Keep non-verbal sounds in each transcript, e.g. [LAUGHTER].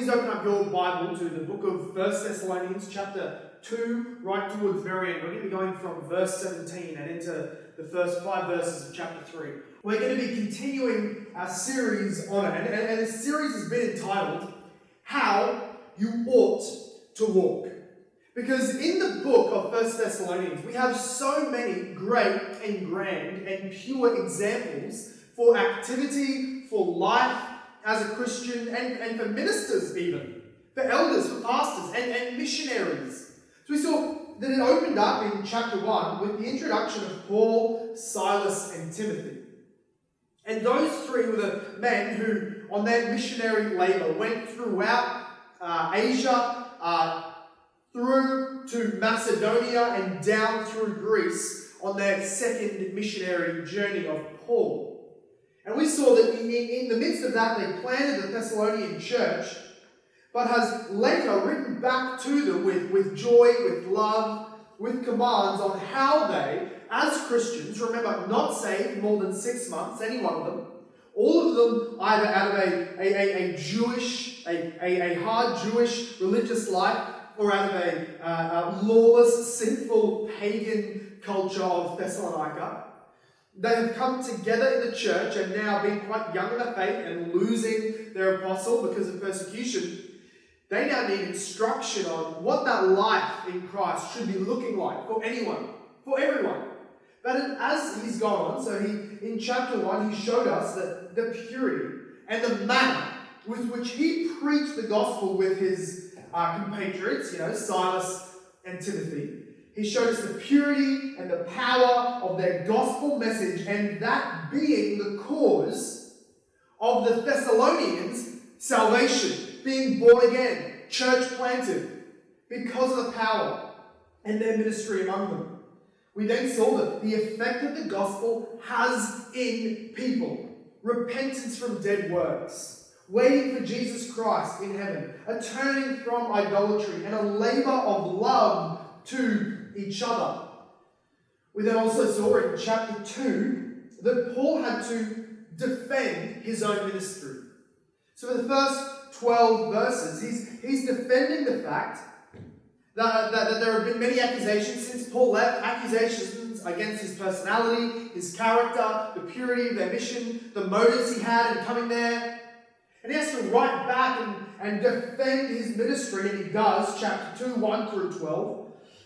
please open up your Bible to the book of 1 Thessalonians, chapter 2, right towards the very end. We're going to be going from verse 17 and into the first five verses of chapter 3. We're going to be continuing our series on it, and, and, and this series has been entitled How You Ought to Walk. Because in the book of 1 Thessalonians, we have so many great and grand and pure examples for activity, for life as a Christian, and, and for ministers even, for elders, for pastors, and, and missionaries. So we saw that it opened up in chapter 1 with the introduction of Paul, Silas, and Timothy. And those three were the men who, on their missionary labor, went throughout uh, Asia, uh, through to Macedonia, and down through Greece on their second missionary journey of Paul. And we saw that in, the midst of that, they planted the Thessalonian church, but has later written back to them with, with joy, with love, with commands on how they, as Christians, remember, not saved more than six months, any one of them, all of them either out of a, a, a, a Jewish, a, a, a, hard Jewish religious life, or out of a, uh, a lawless, sinful, pagan culture of Thessalonica. They have come together in the church and now being quite young in the faith and losing their apostle because of persecution. They now need instruction on what that life in Christ should be looking like for anyone, for everyone. But as he's gone on, so he in chapter 1, he showed us that the purity and the manner with which he preached the gospel with his uh, compatriots, you know, Silas and Timothy, he showed us the purity and the power of their gospel message, and that being the cause of the Thessalonians' salvation, being born again, church planted, because of the power and their ministry among them. We then saw that the effect that the gospel has in people repentance from dead works, waiting for Jesus Christ in heaven, a turning from idolatry, and a labor of love to each other. We then also saw in chapter 2 that Paul had to defend his own ministry. So, for the first 12 verses, he's, he's defending the fact that, uh, that, that there have been many accusations since Paul left accusations against his personality, his character, the purity of their mission, the motives he had in coming there. And he has to write back and, and defend his ministry, and he does, chapter 2, 1 through 12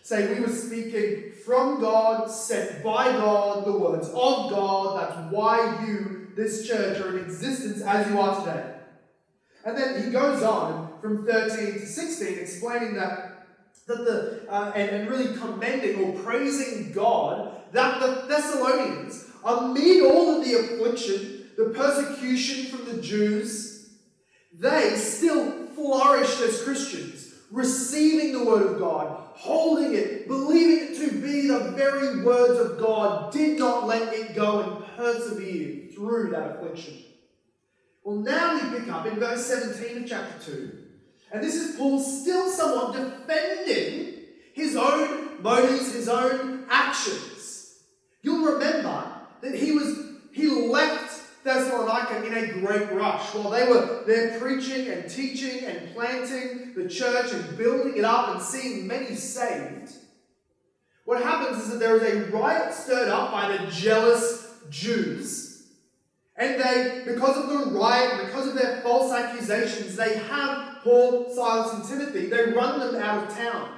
say we were speaking from God, sent by God, the words of God. That's why you, this church, are in existence as you are today. And then he goes on from 13 to 16, explaining that that the uh, and, and really commending or praising God that the Thessalonians, amid all of the affliction, the persecution from the Jews, they still flourished as Christians, receiving the word of God, holding it, believing it to be the very words of God, did not let it go and persevered through that affliction. Well, now we pick up in verse 17 of chapter 2. And this is Paul still somewhat defending his own motives, his own actions. You'll remember that he was he left Thessalonica in a great rush. While they were there preaching and teaching and planting the church and building it up and seeing many saved, what happens is that there is a riot stirred up by the jealous Jews. And they, because of the riot, because of their false accusations, they have Paul, Silas, and Timothy, they run them out of town.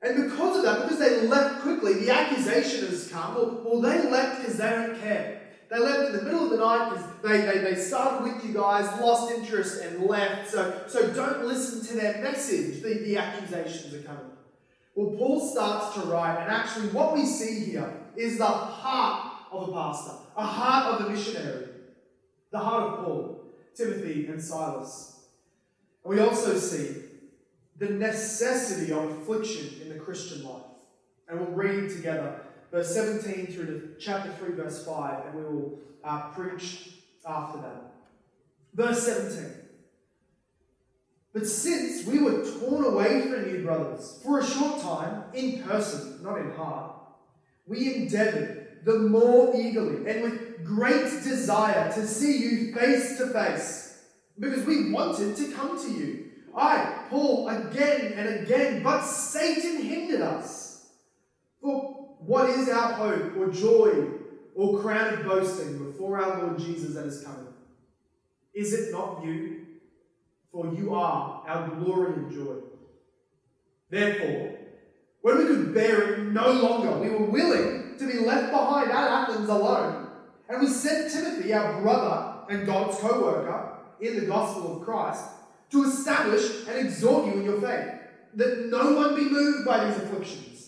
And because of that, because they left quickly, the accusation has come. Well, well they left because they don't care. They left in the middle of the night because they, they, they started with you guys, lost interest, and left. So, so don't listen to their message. The, the accusations are coming. Well, Paul starts to write, and actually, what we see here is the heart of a pastor, a heart of a missionary, the heart of Paul, Timothy, and Silas. And we also see the necessity of affliction in the Christian life. And we'll read together verse 17 through to chapter 3, verse 5, and we will uh, preach after that. Verse 17. But since we were torn away from you, brothers, for a short time, in person, not in heart, we endeavored the more eagerly and with great desire to see you face to face, because we wanted to come to you. I, Paul, again and again, but Satan hindered us. For what is our hope or joy or crown of boasting before our Lord Jesus at his coming? Is it not you? For you are our glory and joy. Therefore, when we could bear it no longer, we were willing to be left behind at Athens alone. And we sent Timothy, our brother and God's co worker in the gospel of Christ, to establish and exhort you in your faith, that no one be moved by these afflictions.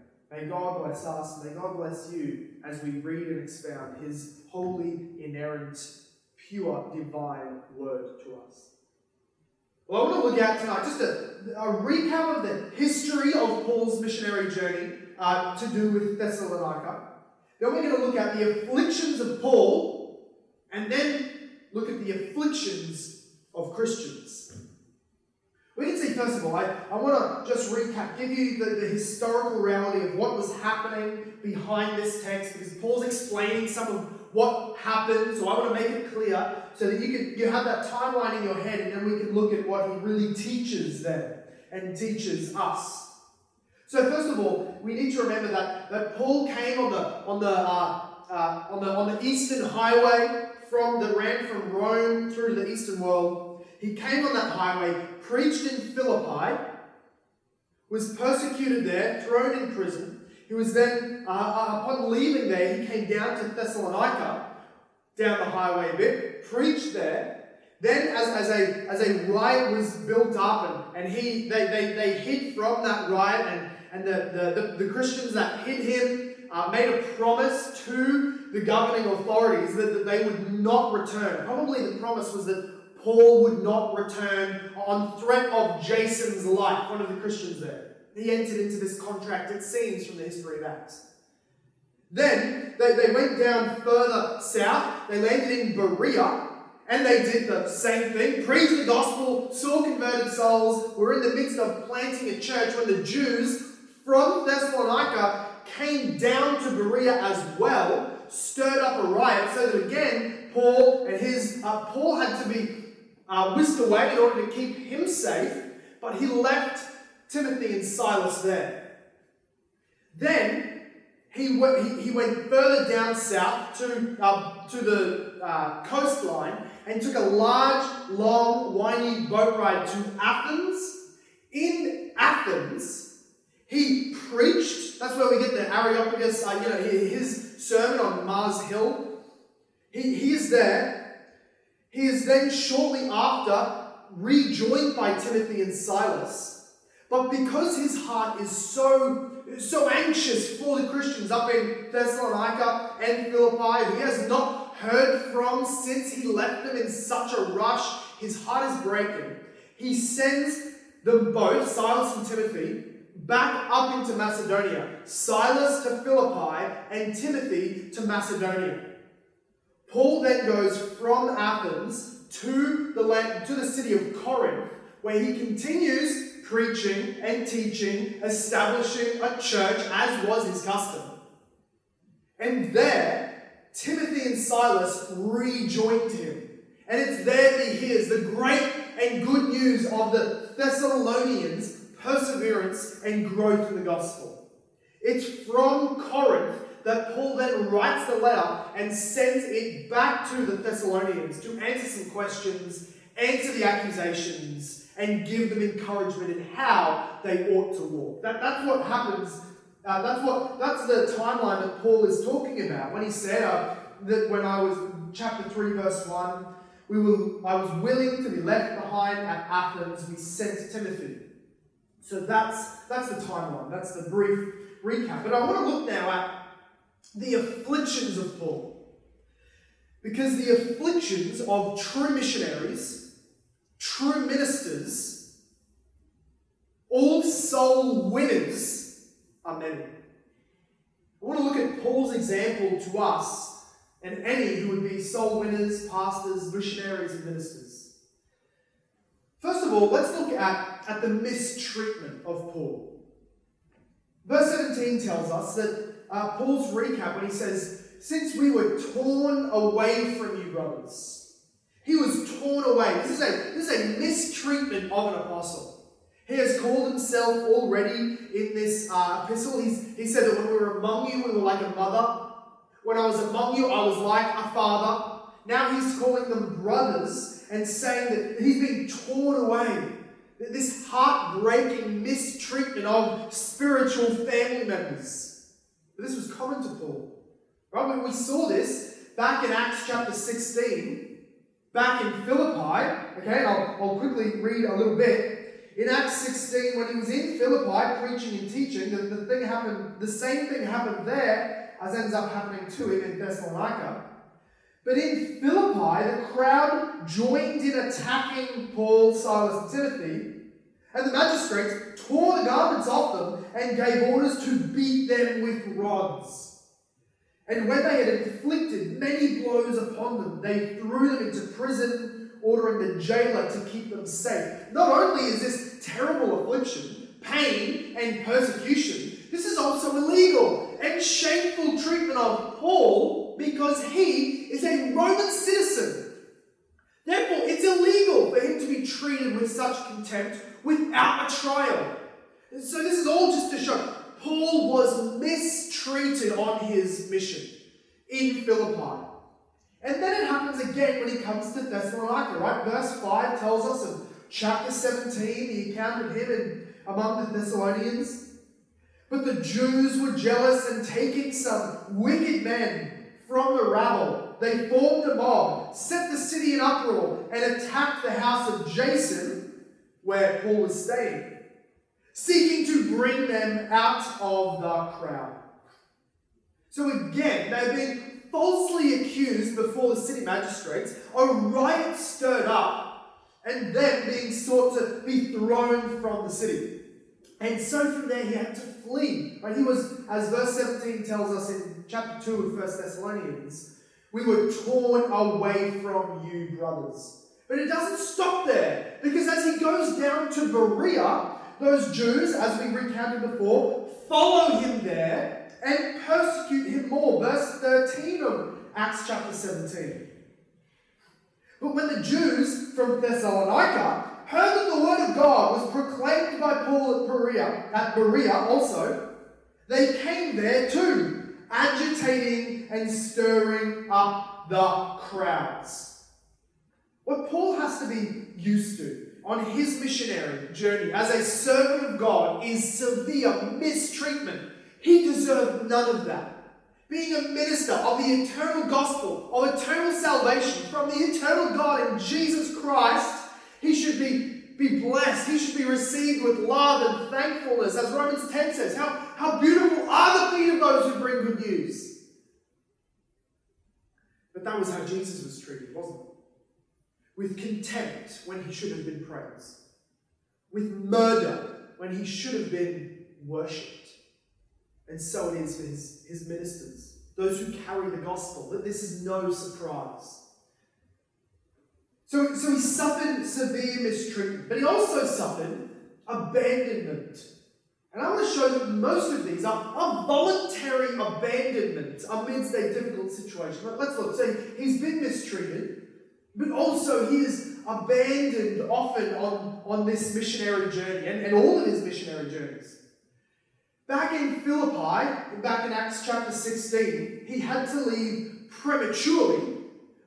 May God bless us, may God bless you as we read and expound his holy, inerrant, pure, divine word to us. Well, I want to look at tonight just a, a recap of the history of Paul's missionary journey uh, to do with Thessalonica. Then we're going to look at the afflictions of Paul, and then look at the afflictions of Christians. See, first of all, I, I want to just recap, give you the, the historical reality of what was happening behind this text, because Paul's explaining some of what happened. So I want to make it clear so that you can you have that timeline in your head, and then we can look at what he really teaches them and teaches us. So first of all, we need to remember that, that Paul came on the on the uh, uh, on the on the eastern highway from that ran from Rome through the eastern world he came on that highway, preached in Philippi, was persecuted there, thrown in prison. He was then, uh, uh, upon leaving there, he came down to Thessalonica, down the highway a bit, preached there. Then, as, as, a, as a riot was built up, and, and he, they, they, they hid from that riot, and, and the, the, the, the Christians that hid him uh, made a promise to the governing authorities that, that they would not return. Probably the promise was that Paul would not return on threat of Jason's life, one of the Christians there. He entered into this contract, it seems, from the history of Acts. Then they, they went down further south, they landed in Berea, and they did the same thing preached the gospel, saw converted souls, were in the midst of planting a church when the Jews from Thessalonica came down to Berea as well, stirred up a riot, so that again, Paul and his uh, Paul had to be uh, whisked away in order to keep him safe, but he left Timothy and Silas there. Then he went, he, he went further down south to, uh, to the uh, coastline and took a large, long, windy boat ride to Athens. In Athens, he preached. That's where we get the Areopagus, uh, you know, his sermon on Mars Hill. He, he is there he is then shortly after rejoined by Timothy and Silas. But because his heart is so, so anxious for the Christians up in Thessalonica and Philippi, he has not heard from since he left them in such a rush, his heart is breaking. He sends them both, Silas and Timothy, back up into Macedonia. Silas to Philippi and Timothy to Macedonia. Paul then goes from Athens to the, land, to the city of Corinth, where he continues preaching and teaching, establishing a church as was his custom. And there, Timothy and Silas rejoined him. And it's there that he hears the great and good news of the Thessalonians' perseverance and growth in the gospel. It's from Corinth that Paul then writes the letter and sends it back to the Thessalonians to answer some questions, answer the accusations, and give them encouragement in how they ought to walk. That, that's what happens. Uh, that's what that's the timeline that Paul is talking about when he said uh, that when I was chapter three, verse one, we were I was willing to be left behind at Athens. We sent Timothy. So that's that's the timeline. That's the brief recap. But I want to look now at the afflictions of Paul. Because the afflictions of true missionaries, true ministers, all soul winners are many. I want to look at Paul's example to us and any who would be soul winners, pastors, missionaries, and ministers. First of all, let's look at, at the mistreatment of Paul. Verse 17 tells us that uh, Paul's recap when he says, Since we were torn away from you, brothers, he was torn away. This is a, this is a mistreatment of an apostle. He has called himself already in this uh, epistle. He's, he said that when we were among you, we were like a mother. When I was among you, I was like a father. Now he's calling them brothers and saying that he's been torn away. This heartbreaking mistreatment of spiritual family members. This was common to Paul. Right? We saw this back in Acts chapter 16, back in Philippi, okay, I'll, I'll quickly read a little bit. In Acts 16, when he was in Philippi preaching and teaching, the, the thing happened, the same thing happened there as ends up happening to him in Thessalonica. But in Philippi, the crowd joined in attacking Paul, Silas, and Timothy, and the magistrates tore the garments off them and gave orders to beat them with rods. And when they had inflicted many blows upon them, they threw them into prison ordering the jailer to keep them safe. Not only is this terrible affliction, pain, and persecution, this is also illegal and shameful treatment of Paul because he is a Roman citizen. Therefore, it's illegal for him to be treated with such contempt without a trial. So, this is all just to show Paul was mistreated on his mission in Philippi. And then it happens again when he comes to Thessalonica, right? Verse 5 tells us of chapter 17, the account of him in, among the Thessalonians. But the Jews were jealous and taking some wicked men from the rabble, they formed a mob, set the city in uproar, and attacked the house of Jason, where Paul was staying, seeking to bring them out of the crowd. So again, they've been falsely accused before the city magistrates, a riot stirred up, and then being sought to be thrown from the city. And so from there he had to flee. Right? He was, as verse 17 tells us in chapter 2 of 1 Thessalonians, we were torn away from you, brothers. But it doesn't stop there, because as he goes down to Berea, those Jews, as we recounted before, follow him there and persecute him more. Verse 13 of Acts chapter 17. But when the Jews from Thessalonica heard that the word of God was proclaimed by Paul at Berea, at Berea also, they came there too, agitating and stirring up the crowds. What Paul has to be used to on his missionary journey as a servant of God is severe mistreatment he deserved none of that. Being a minister of the eternal gospel, of eternal salvation from the eternal God in Jesus Christ, he should be, be blessed. He should be received with love and thankfulness. As Romans 10 says, how, how beautiful are the feet of those who bring good news. But that was how Jesus was treated, wasn't it? With contempt when he should have been praised, with murder when he should have been worshipped. And so it is for his, his ministers, those who carry the gospel, that this is no surprise. So, so he suffered severe mistreatment, but he also suffered abandonment. And I want to show that most of these are, are voluntary abandonment amidst a difficult situation. But Let's look. So he's been mistreated, but also he is abandoned often on, on this missionary journey and, and all of his missionary journeys. Back in Philippi, back in Acts chapter 16, he had to leave prematurely.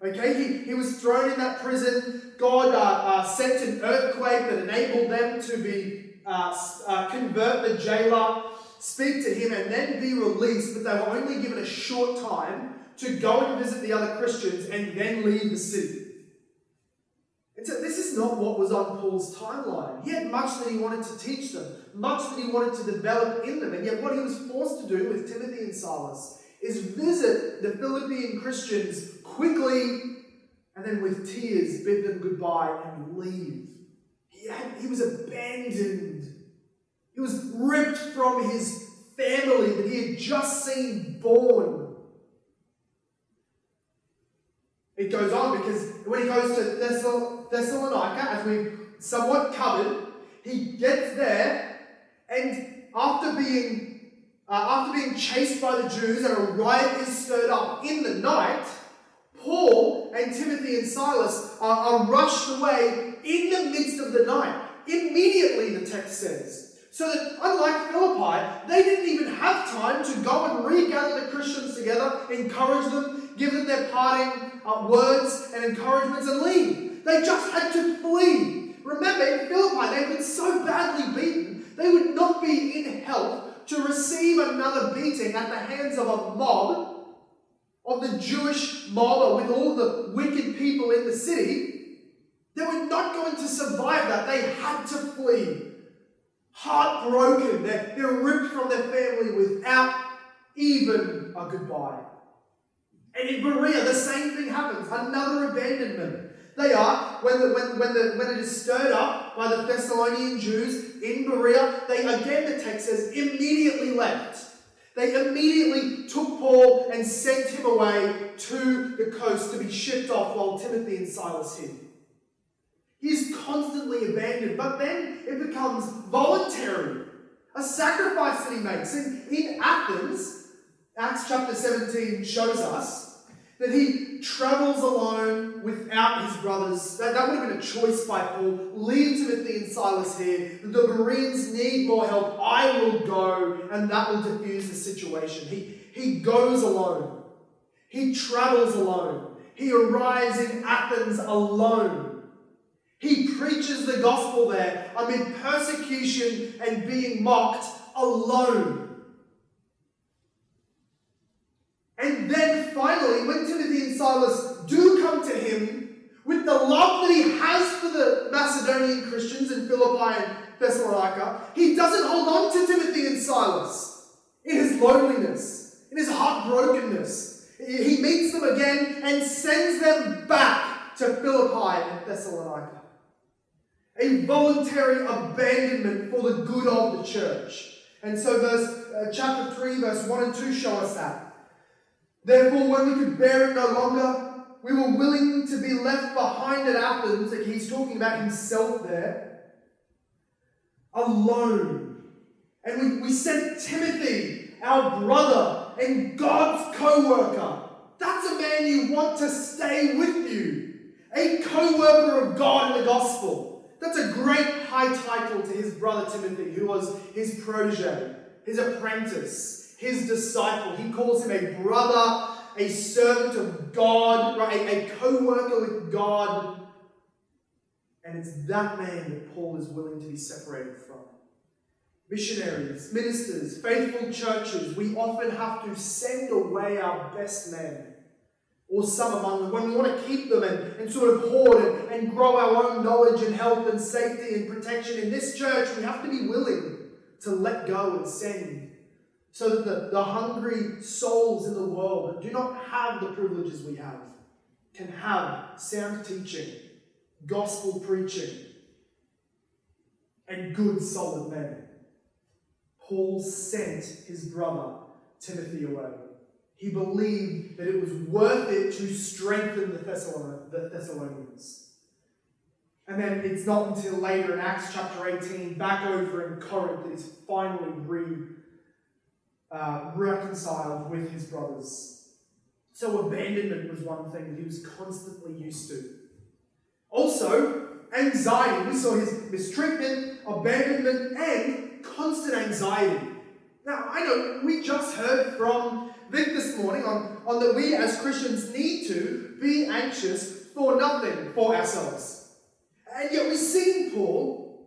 Okay, he, he was thrown in that prison. God uh, uh, sent an earthquake that enabled them to be uh, uh, convert the jailer, speak to him, and then be released. But they were only given a short time to go and visit the other Christians and then leave the city. And so this is not what was on Paul's timeline. He had much that he wanted to teach them, much that he wanted to develop in them. And yet, what he was forced to do with Timothy and Silas is visit the Philippian Christians quickly and then with tears bid them goodbye and leave. He, had, he was abandoned He was ripped from his family that he had just seen born. It goes on because when he goes to Thessalonica, as we've somewhat covered, he gets there, and after being uh, after being chased by the Jews and a riot is stirred up in the night, Paul and Timothy and Silas are, are rushed away in the midst of the night. Immediately, the text says. So that, unlike Philippi, they didn't even have time to go and regather the Christians together, encourage them, give them their parting uh, words and encouragements, and leave. They just had to flee. Remember, in Philippi, they'd been so badly beaten, they would not be in health to receive another beating at the hands of a mob of the Jewish mob with all the wicked people in the city, they were not going to survive that. They had to flee. Heartbroken. They're, they're ripped from their family without even a goodbye. And in Berea, the same thing happens. Another abandonment. They are, when, the, when, when, the, when it is stirred up by the Thessalonian Jews in Berea, they again, the text says, immediately left. They immediately took Paul and sent him away to the coast to be shipped off while Timothy and Silas hid. He is constantly abandoned, but then it becomes voluntary. A sacrifice that he makes. And in Athens, Acts chapter 17 shows us that he travels alone without his brothers. That, that would have been a choice by Paul. Leave Timothy and Silas here. The Bereans need more help. I will go, and that will diffuse the situation. He, he goes alone. He travels alone. He arrives in Athens alone. He preaches the gospel there amid persecution and being mocked alone. And then finally, when Timothy and Silas do come to him with the love that he has for the Macedonian Christians in Philippi and Thessalonica, he doesn't hold on to Timothy and Silas in his loneliness, in his heartbrokenness. He meets them again and sends them back to Philippi and Thessalonica. A voluntary abandonment for the good of the church. And so, verse uh, chapter 3, verse 1 and 2 show us that. Therefore, when we could bear it no longer, we were willing to be left behind at Athens. Like he's talking about himself there, alone. And we, we sent Timothy, our brother and God's co worker. That's a man you want to stay with you. A co worker of God in the gospel. That's a great high title to his brother Timothy, who was his protege, his apprentice his disciple. He calls him a brother, a servant of God, right? a, a co worker with God. And it's that man that Paul is willing to be separated from. Missionaries, ministers, faithful churches, we often have to send away our best men or some among them when we want to keep them and, and sort of hoard and, and grow our own knowledge and health and safety and protection. In this church, we have to be willing to let go and send so that the, the hungry souls in the world that do not have the privileges we have can have sound teaching, gospel preaching, and good, solid men. Paul sent his brother Timothy away. He believed that it was worth it to strengthen the, Thessalonians. And then it's not until later in Acts chapter 18, back over in Corinth, that he's finally re uh, reconciled with his brothers. So, abandonment was one thing that he was constantly used to. Also, anxiety. We saw his mistreatment, abandonment, and constant anxiety. Now, I know we just heard from Vic this morning on, on that we as Christians need to be anxious for nothing for ourselves. And yet we see in Paul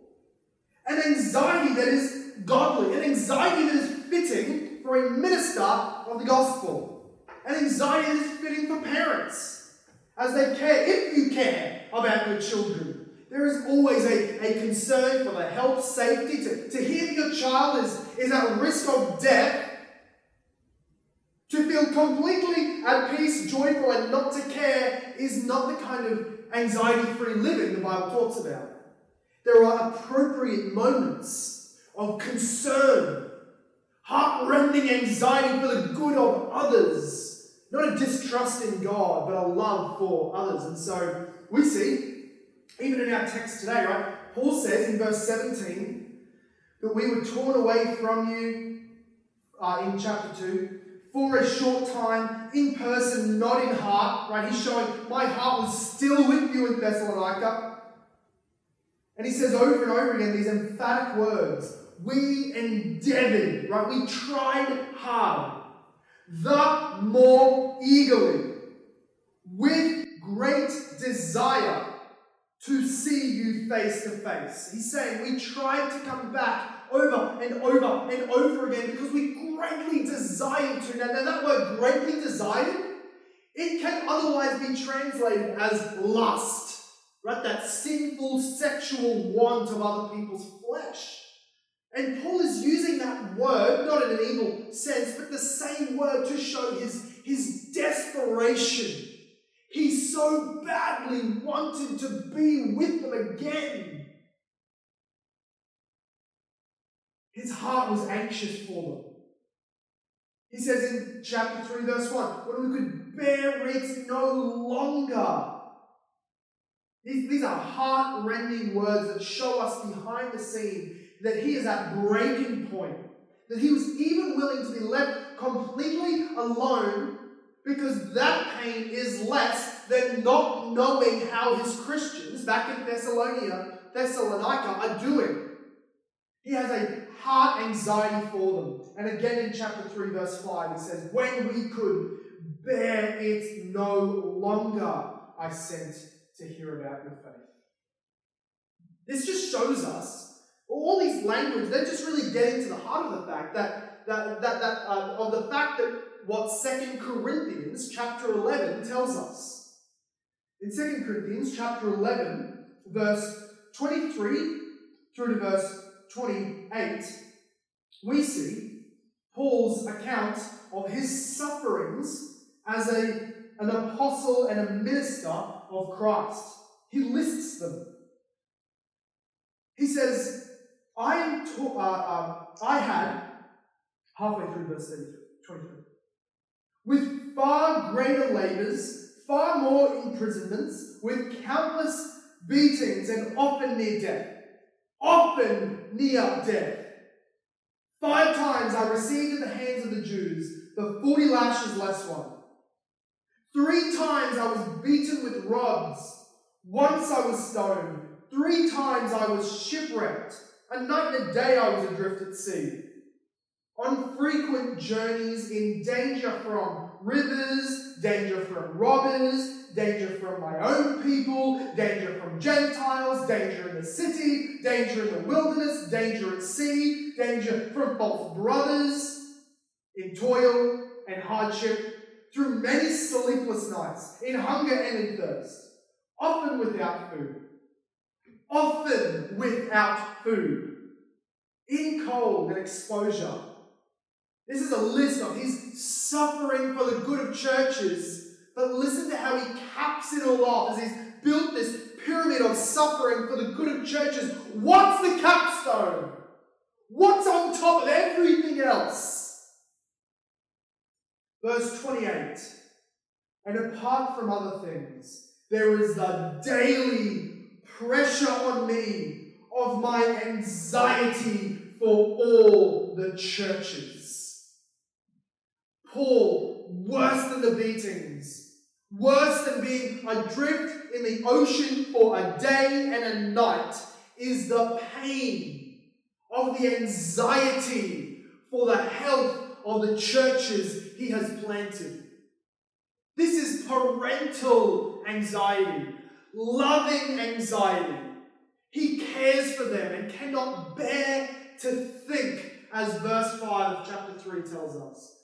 an anxiety that is godly, an anxiety that is fitting for a minister of the gospel. And anxiety is fitting for parents as they care, if you care about your children. There is always a, a concern for their health, safety. To, to hear that your child is, is at risk of death, to feel completely at peace, joyful, and not to care is not the kind of anxiety free living the Bible talks about. There are appropriate moments of concern, heart-rending anxiety for the good of others. Not a distrust in God, but a love for others. And so we see, even in our text today, right? Paul says in verse 17 that we were torn away from you uh, in chapter 2 for a short time, in person, not in heart, right? He's showing my heart was still with you in Thessalonica. And he says over and over again these emphatic words we endeavored, right? We tried hard, the more eagerly, with great desire to see you face to face. He's saying we tried to come back over and over and over again because we greatly desired to. Now, now that word greatly desired, it can otherwise be translated as lust, right? That sinful sexual want of other people's flesh. And Paul is using that word, not in an evil sense, but the same word to show his, his desperation. He so badly wanted to be with them again. His heart was anxious for them. He says in chapter 3, verse 1, when we could bear it no longer. These, these are heart rending words that show us behind the scene that he is at breaking point. That he was even willing to be left completely alone because that pain is less than not knowing how his Christians back in Thessalonica, Thessalonica are doing. He has a heart anxiety for them. And again in chapter 3, verse 5, he says, When we could bear it no longer, I sent to hear about your faith. This just shows us all these language, they're just really getting to the heart of the fact that, that, that, that uh, of the fact that what Second Corinthians chapter 11 tells us. In Second Corinthians chapter 11, verse 23 through to verse 28, we see Paul's account of his sufferings as a, an apostle and a minister of Christ. He lists them. He says, I am to- uh, uh, I had, halfway through verse 23, with far greater labors, far more imprisonments, with countless beatings, and often near death often near death. Five times I received at the hands of the Jews the forty lashes less one. Three times I was beaten with rods. Once I was stoned. Three times I was shipwrecked. A night and day I was adrift at sea. On frequent journeys in danger from rivers, danger from robbers, danger from my own people, danger from Gentiles, danger in the city, danger in the wilderness, danger at sea, danger from false brothers, in toil and hardship, through many sleepless nights, in hunger and in thirst, often without food, often without food, in cold and exposure. This is a list of his suffering for the good of churches but listen to how he caps it all off as he's built this pyramid of suffering for the good of churches. What's the capstone? What's on top of everything else? Verse 28 And apart from other things, there is the daily pressure on me of my anxiety for all the churches. Paul, worse than the beatings, Worse than being adrift in the ocean for a day and a night is the pain of the anxiety for the health of the churches he has planted. This is parental anxiety, loving anxiety. He cares for them and cannot bear to think, as verse 5 of chapter 3 tells us,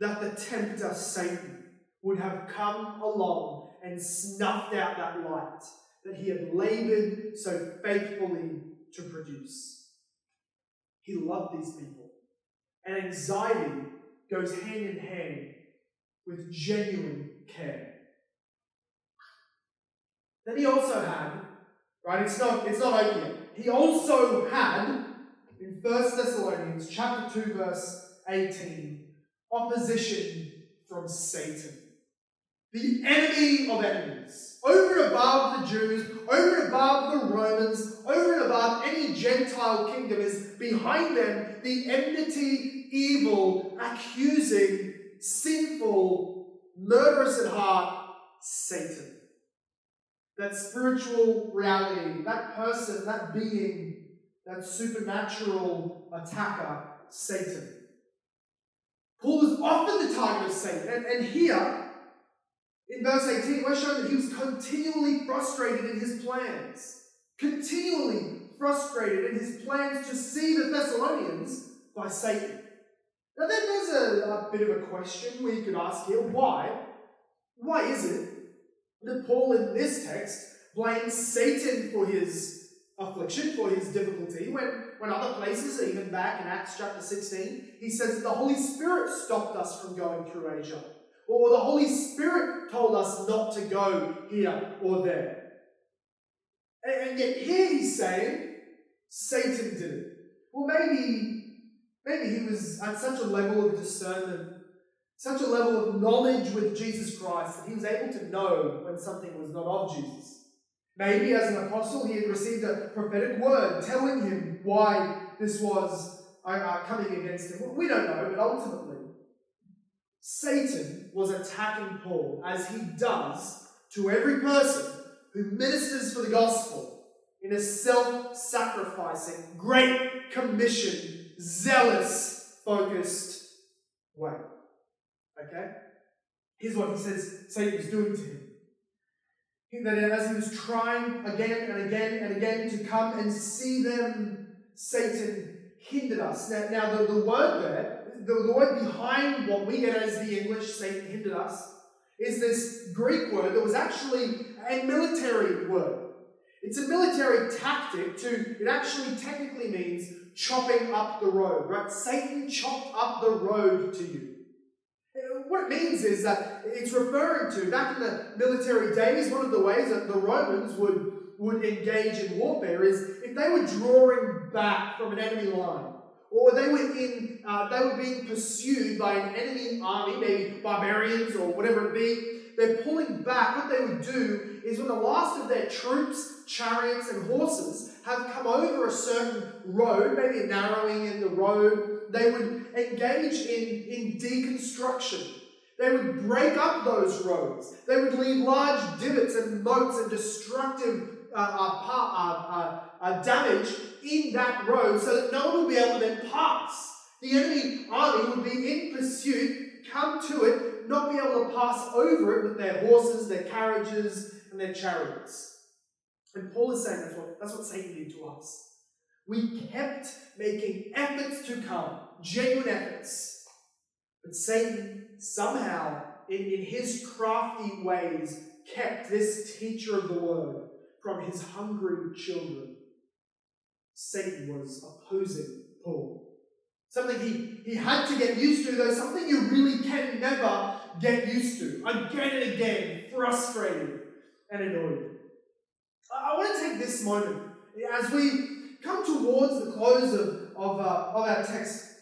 that the tempter Satan would have come along and snuffed out that light that he had labored so faithfully to produce. He loved these people. And anxiety goes hand in hand with genuine care. Then he also had, right, it's not, it's not over yet. He also had in 1 Thessalonians chapter 2, verse 18, opposition from Satan. The enemy of enemies. Over and above the Jews, over and above the Romans, over and above any Gentile kingdom is behind them the enmity, evil, accusing, sinful, murderous at heart, Satan. That spiritual reality, that person, that being, that supernatural attacker, Satan. Paul is often the target of Satan. And, and here, in verse 18, we're shown that he was continually frustrated in his plans. Continually frustrated in his plans to see the Thessalonians by Satan. Now, then there's a, a bit of a question we could ask here. Why? Why is it that Paul in this text blames Satan for his affliction, for his difficulty, when, when other places, even back in Acts chapter 16, he says that the Holy Spirit stopped us from going through Asia. Or the Holy Spirit told us not to go here or there. And, and yet here he's saying Satan did it. Well, maybe, maybe he was at such a level of discernment such a level of knowledge with Jesus Christ that he was able to know when something was not of Jesus. Maybe as an apostle, he had received a prophetic word telling him why this was uh, uh, coming against him. We don't know, but ultimately, Satan was attacking Paul as he does to every person who ministers for the gospel in a self sacrificing, great commission, zealous, focused way. Okay? Here's what he says Satan was doing to him. That as he was trying again and again and again to come and see them, Satan hindered us. Now, now the, the word there, the, the word behind what we get as the English, Satan hindered us, is this Greek word that was actually a military word. It's a military tactic to, it actually technically means chopping up the road, right? Satan chopped up the road to you. What it means is that it's referring to, back in the military days, one of the ways that the Romans would, would engage in warfare is if they were drawing back from an enemy line, or they were in, uh, they were being pursued by an enemy army, maybe barbarians or whatever it be. They're pulling back. What they would do is, when the last of their troops, chariots, and horses have come over a certain road, maybe a narrowing in the road, they would engage in, in deconstruction. They would break up those roads. They would leave large divots and moats and destructive uh, uh, uh, uh, damage in that road so that no one would be able to then pass. The enemy army would be in pursuit, come to it, not be able to pass over it with their horses, their carriages, and their chariots. And Paul is saying that's what, that's what Satan did to us. We kept making efforts to come, genuine efforts. But Satan somehow, in, in his crafty ways, kept this teacher of the word from his hungry children. Satan was opposing Paul. Something he, he had to get used to, though, something you really can never get used to. Again and again, frustrated and annoyed. I, I want to take this moment as we come towards the close of, of, uh, of our text,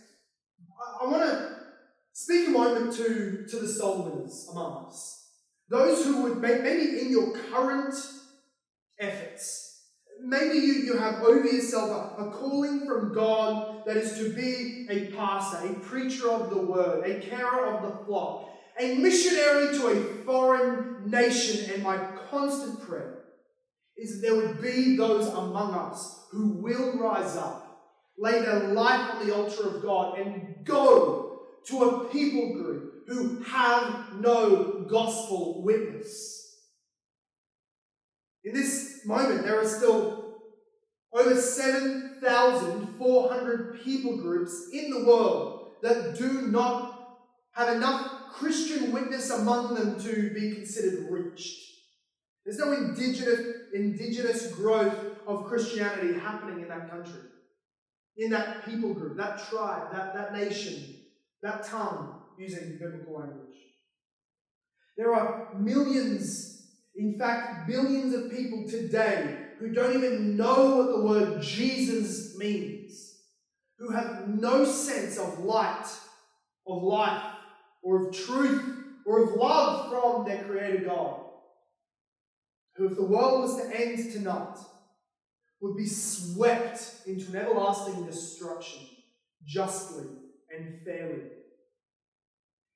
I, want to speak a moment to, to the soul winners among us. Those who would, maybe in your current efforts, maybe you, you have over yourself a, a calling from God that is to be a pastor, a preacher of the word, a carer of the flock, a missionary to a foreign nation, and my constant prayer is that there would be those among us who will rise up, lay their life on the altar of God, and go to a people group who have no gospel witness. In this moment, there are still over 7,400 people groups in the world that do not have enough Christian witness among them to be considered reached. There's no indigenous, indigenous growth of Christianity happening in that country, in that people group, that tribe, that, that nation, that tongue, using biblical language. There are millions, in fact, billions of people today who don't even know what the word Jesus means. who have no sense of light, of life, or of truth, or of love from their Creator God, who, if the world was to end tonight, would be swept into an everlasting destruction justly and fairly.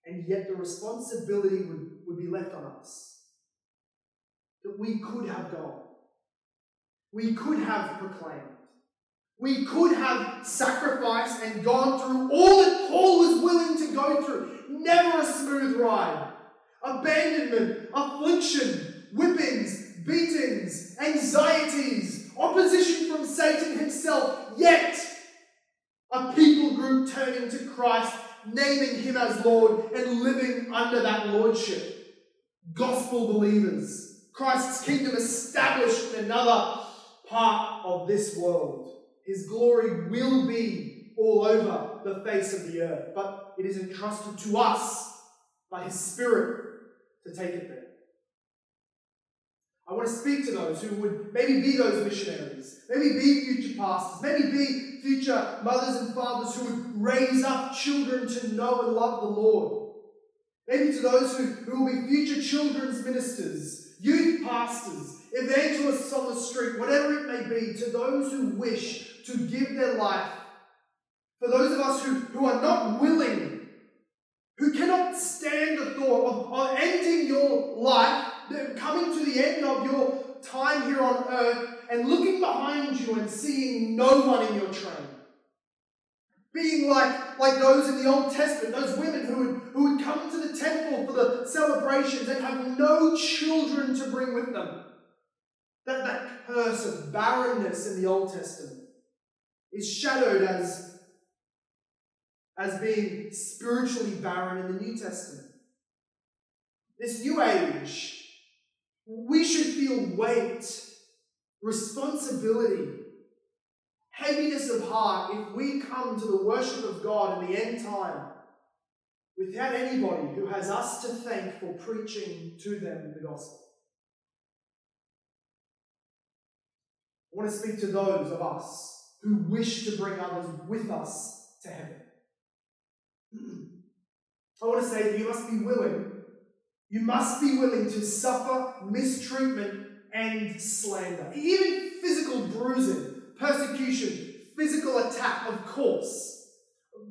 And yet the responsibility would, would be left on us. That we could have gone. We could have proclaimed. We could have sacrificed and gone through all that Paul was willing to go through. Never a smooth ride. Abandonment, affliction, whippings, beatings, anxieties, opposition from Satan himself. Yet, a people group turning to Christ, naming him as Lord, and living under that lordship. Gospel believers. Christ's kingdom established in another part of this world. His glory will be all over the face of the earth, but it is entrusted to us by His Spirit to take it there. I want to speak to those who would maybe be those missionaries, maybe be future pastors, maybe be future mothers and fathers who would raise up children to know and love the Lord. Maybe to those who, who will be future children's ministers, youth pastors, evangelists on the street, whatever it may be, to those who wish to give their life. For those of us who, who are not willing, who cannot stand the thought of, of ending your life, coming to the end of your time here on earth, and looking behind you and seeing no one in your train. Being like, like those in the Old Testament, those women who would, who would come to the temple for the celebrations and have no children to bring with them. That, that curse of barrenness in the Old Testament is shadowed as, as being spiritually barren in the New Testament. This new age, we should feel weight, responsibility, heaviness of heart if we come to the worship of God in the end time without anybody who has us to thank for preaching to them the gospel. I want to speak to those of us who wish to bring others with us to heaven. [CLEARS THROAT] I want to say that you must be willing, you must be willing to suffer mistreatment and slander, even physical bruising, persecution, physical attack, of course.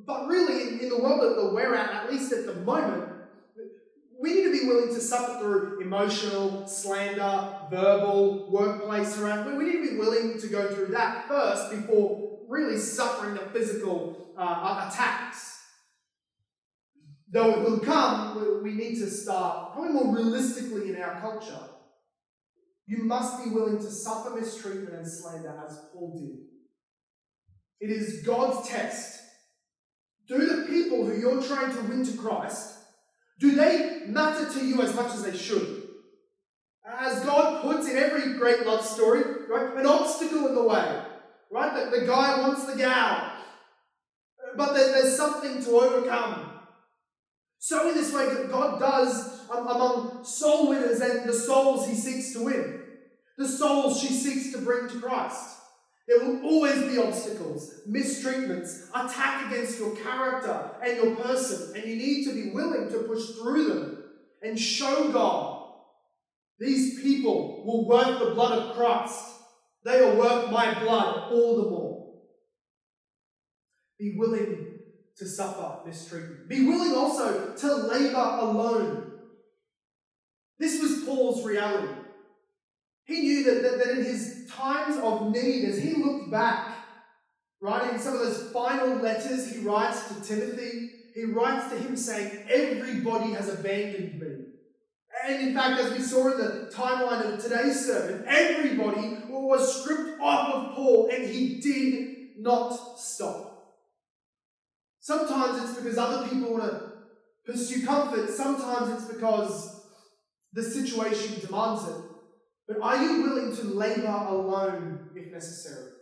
But really, in, the world that we're at, at least at the moment, we need to be willing to suffer through emotional, slander, verbal, workplace harassment. We need to be willing to go through that first before really suffering the physical uh, attacks. Though it will come, we need to start probably more realistically in our culture. You must be willing to suffer mistreatment and slander as Paul did. It is God's test. Do the people who you're trying to win to Christ do they matter to you as much as they should? As God puts in every great love story, right, an obstacle in the way, right? The, the guy wants the gal, but there, there's something to overcome. So, in this way, that God does among soul winners and the souls he seeks to win, the souls she seeks to bring to Christ. There will always be obstacles, mistreatments, attack against your character and your person, and you need to be willing to push through them and show God these people will worth the blood of Christ. They are worth my blood all the more. Be willing to suffer mistreatment. Be willing also to labor alone. This was Paul's reality. He knew that, that, that in his times of need, as he looked back, right, in some of those final letters he writes to Timothy, he writes to him saying, Everybody has abandoned me. And in fact, as we saw in the timeline of today's sermon, everybody was stripped off of Paul and he did not stop. Sometimes it's because other people want to pursue comfort, sometimes it's because the situation demands it. But are you willing to labor alone if necessary?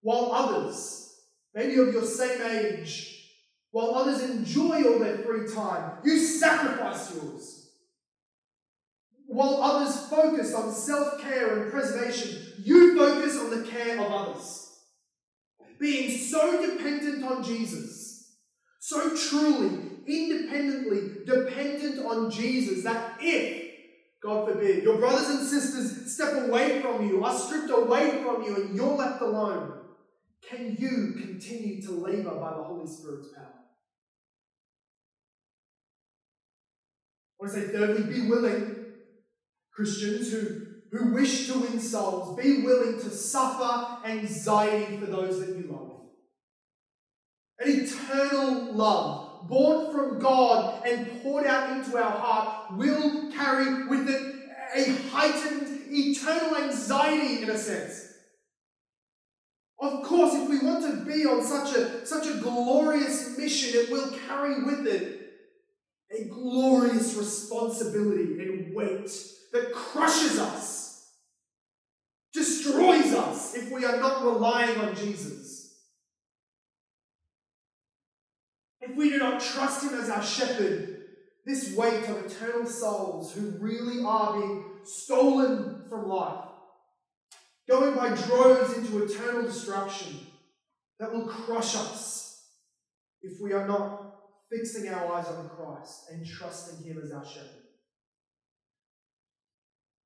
While others, maybe of your same age, while others enjoy all their free time, you sacrifice yours. While others focus on self care and preservation, you focus on the care of others. being so dependent on Jesus, so truly, independently dependent on Jesus that if, God forbid, your brothers and sisters step away from you, are stripped away from you, and you're left alone, can you continue to labor by the Holy Spirit's power? I want to say, thirdly, be willing, Christians who, who wish to win souls, be willing to suffer anxiety for those that you love. An eternal love, born from God and poured out into our heart, will carry with it a heightened eternal anxiety in a sense. Of course, if we want to be on such a, such a glorious mission, it will carry with it a glorious responsibility and weight that crushes us, destroys us if we are not relying on Jesus. If we do not trust Him as our shepherd, this weight of eternal souls who really are being stolen from life, going by droves into eternal destruction, that will crush us if we are not fixing our eyes on Christ and trusting Him as our shepherd.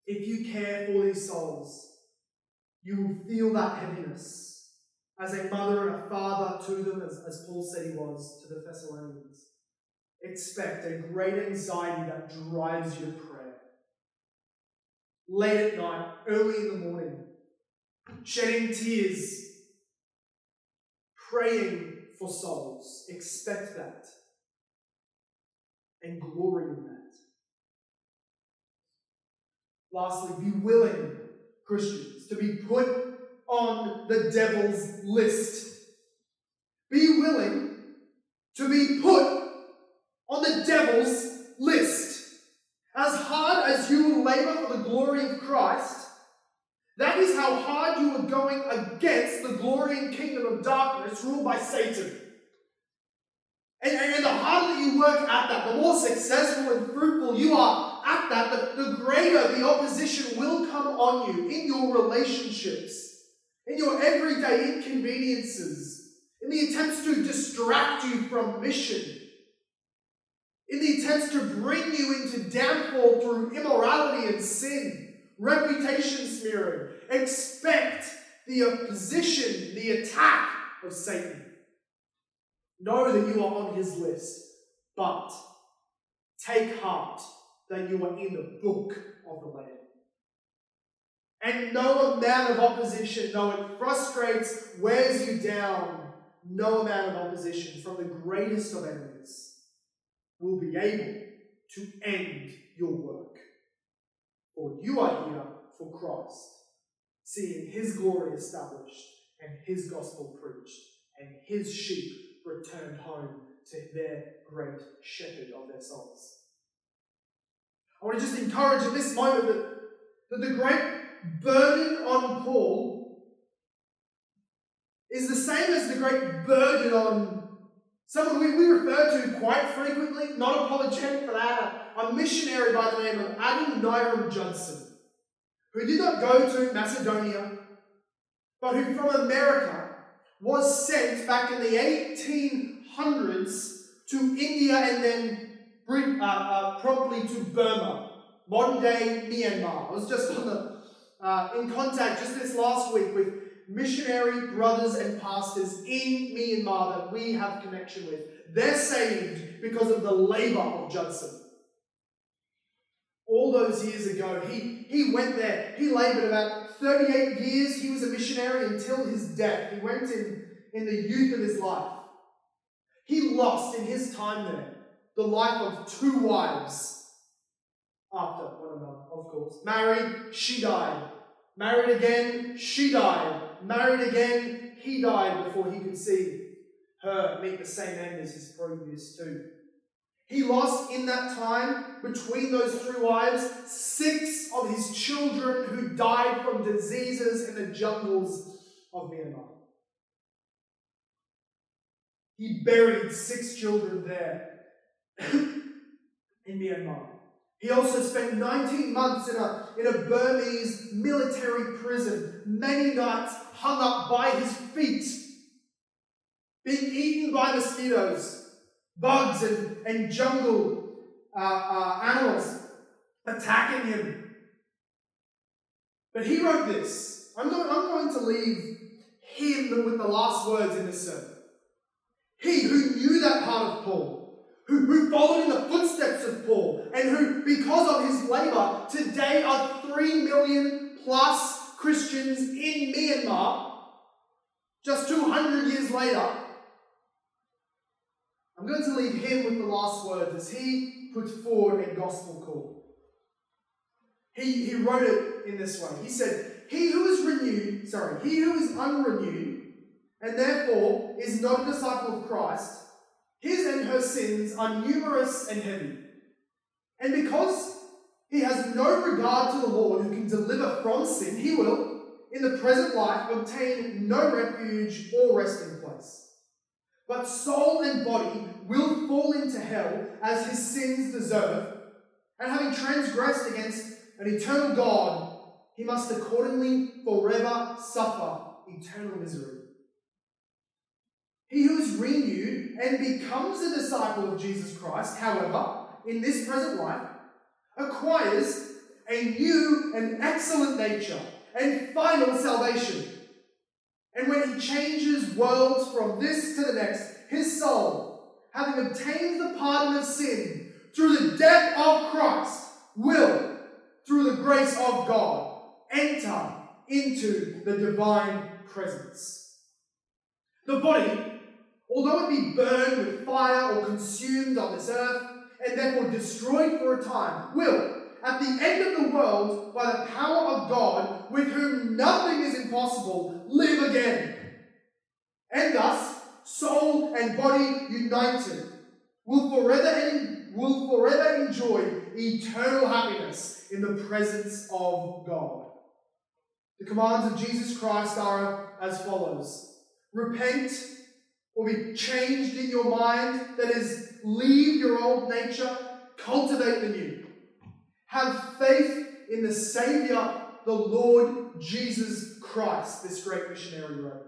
If you care for these souls, you will feel that heaviness as a mother and a father to them, as, as Paul said he was to the Thessalonians. Expect a great anxiety that drives you to prayer. Late at night, early in the morning, shedding tears, praying for souls. Expect that and glory in that. Lastly, be willing, Christians, to be put on the devil's list. Be willing to be put on the devil's list. As hard as you will labor for the glory of Christ, that is how hard you are going against the glory and kingdom of darkness ruled by Satan. And, and, the harder you work at that, the more successful and fruitful you are at that, the, the greater the opposition will come on you in your relationships, in your everyday inconveniences, in the attempts to distract you from mission, in the attempts to bring you into downfall through immorality and sin, reputation smearing. Expect the opposition, the attack of Satan. Know that you are on his list, but take heart that you are in the book of the Lamb. And no amount of opposition, though it frustrates, wears you down, no amount of opposition from the greatest of enemies will be able to end your work. For you are here for Christ, seeing his glory established and his gospel preached and his sheep returned home to their great shepherd of their souls. I want to just encourage in this moment that, that the great burden on Paul is the same as the great burden on someone we, we refer to quite frequently, not apologetic for that, a, missionary by the name of Adoniram Judson, who did not go to Macedonia, but who from America was sent back in the 1800s to India and then uh, uh, promptly to Burma, modern day Myanmar. I was just on the, uh, in contact just this last week with missionary brothers and pastors in Myanmar that we have connection with. They're saved because of the labor of Judson. All those years ago, he, he went there. He labored about 38 years he was a missionary until his death. He went in, in the youth of his life. He lost in his time there the life of two wives after course. Married, she died. Married again, she died. Married again, he died before he could see her meet the same end as his previous two. He lost in that time, between those three wives, six of his children who died from diseases in the jungles of Myanmar. He buried six children there [COUGHS] in Myanmar. He also spent 19 months in a, in a Burmese military prison, many nights hung up by his feet being eaten by mosquitoes, bugs, and, and jungle uh, uh, animals attacking him. But he wrote this. I'm going, I'm going to leave him with the last words in this sermon. He who knew that part of Paul, who, who followed in the footsteps of Paul, and who, because of his labor, today are three million plus Christians in Myanmar, just 200 years later. I'm going to leave him with the last words as he puts forward a gospel call. He, he wrote it in this way. He said, He who is renewed, sorry, he who is unrenewed and therefore is not a disciple of Christ, his and her sins are numerous and heavy. And because he has no regard to the Lord who can deliver from sin, he will, in the present life, obtain no refuge or resting place. But soul and body will fall into hell as his sins deserve, and having transgressed against an eternal God, he must accordingly forever suffer eternal misery. He who is renewed and becomes a disciple of Jesus Christ, however, in this present life, acquires a new and excellent nature and final salvation. And when he changes worlds from this to the next, his soul, having obtained the pardon of sin through the death of Christ, will, through the grace of God, enter into the divine presence. The body although it be burned with fire or consumed on this earth, and therefore destroyed for a time, will, at the end of the world, by the power of God, with whom nothing is impossible, live again. And thus, soul and body united, will forever, will forever enjoy eternal happiness in the presence of God. The commands of Jesus Christ are as follows Repent will be changed in your mind. That is, leave your old nature, cultivate the new. Have faith in the Savior, the Lord Jesus Christ, this great missionary wrote.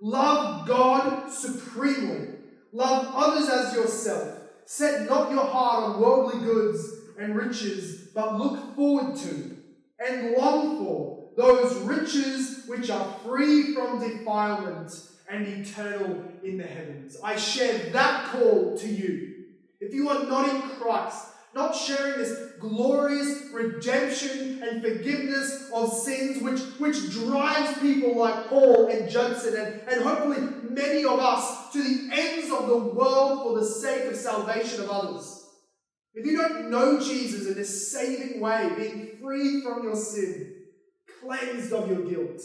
Love God supremely. Love others as yourself. Set not your heart on worldly goods and riches, but look forward to and long for those riches which are free from defilement and eternal in the heavens. I share that call to you. If you are not in Christ, not sharing this glorious redemption and forgiveness of sins, which, which drives people like Paul and Judson and, and hopefully many of us to the ends of the world for the sake of salvation of others. If you don't know Jesus in this saving way, being free from your sin, cleansed of your guilt,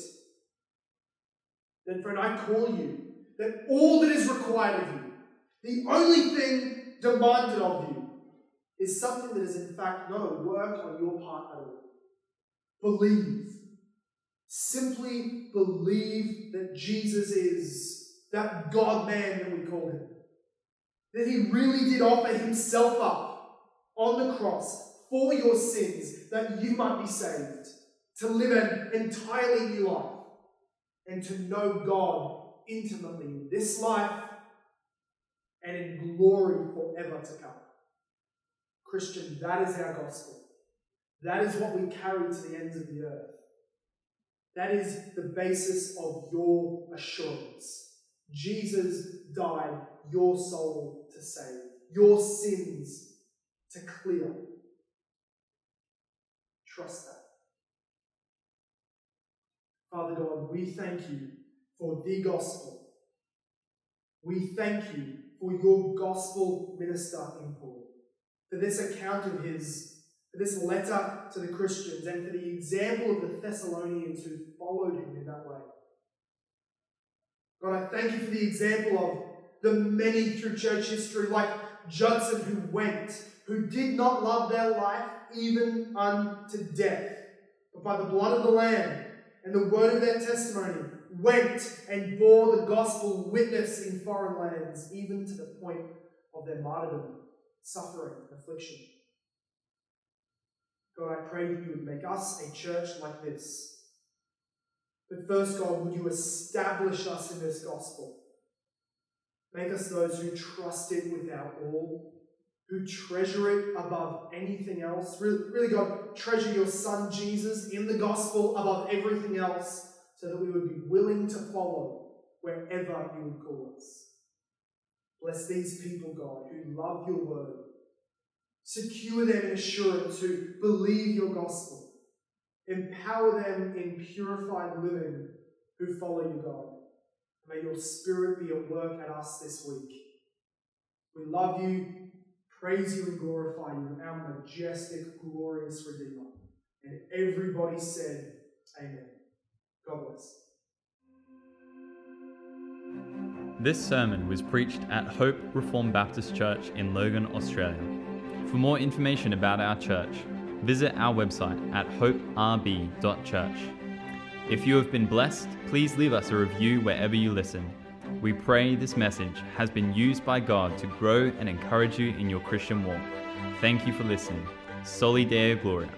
then, friend, I call you that all that is required of you, the only thing demanded of you, is something that is in fact not a work on your part at all. Believe. Simply believe that Jesus is that God man that we call him. That he really did offer himself up on the cross for your sins, that you might be saved, to live an entirely new life and to know God intimately in this life and in glory forever to come. Christian, that is our gospel. That is what we carry to the ends of the earth. That is the basis of your assurance. Jesus died your soul to save, your sins to clear. Trust that. Father God, we thank you for the gospel. We thank you for your gospel minister in Paul, for this account of his, for this letter to the Christians, and for the example of the Thessalonians who followed him in that way. God, I thank you for the example of the many through church history, like Judson, who went, who did not love their life even unto death, but by the blood of the Lamb and the word of their testimony went and bore the gospel witness in foreign lands, even to the point of their martyrdom, suffering, affliction. God, I pray that you would make us a church like this. But first, God, would you establish us in this gospel? Make us those who trust it with our all, who treasure it above anything else. Really, really, God, treasure your Son Jesus in the gospel above everything else so that we would be willing to follow wherever you would call us. Bless these people, God, who love your word. Secure them in assurance who believe your gospel. Empower them in purified living who follow you, God. May your spirit be at work at us this week. We love you, praise you, and glorify you, our majestic, glorious Redeemer. And everybody said, Amen. God bless. This sermon was preached at Hope Reformed Baptist Church in Logan, Australia. For more information about our church, visit our website at hoperb.church. If you have been blessed, please leave us a review wherever you listen. We pray this message has been used by God to grow and encourage you in your Christian walk. Thank you for listening. Soli Deo Gloria.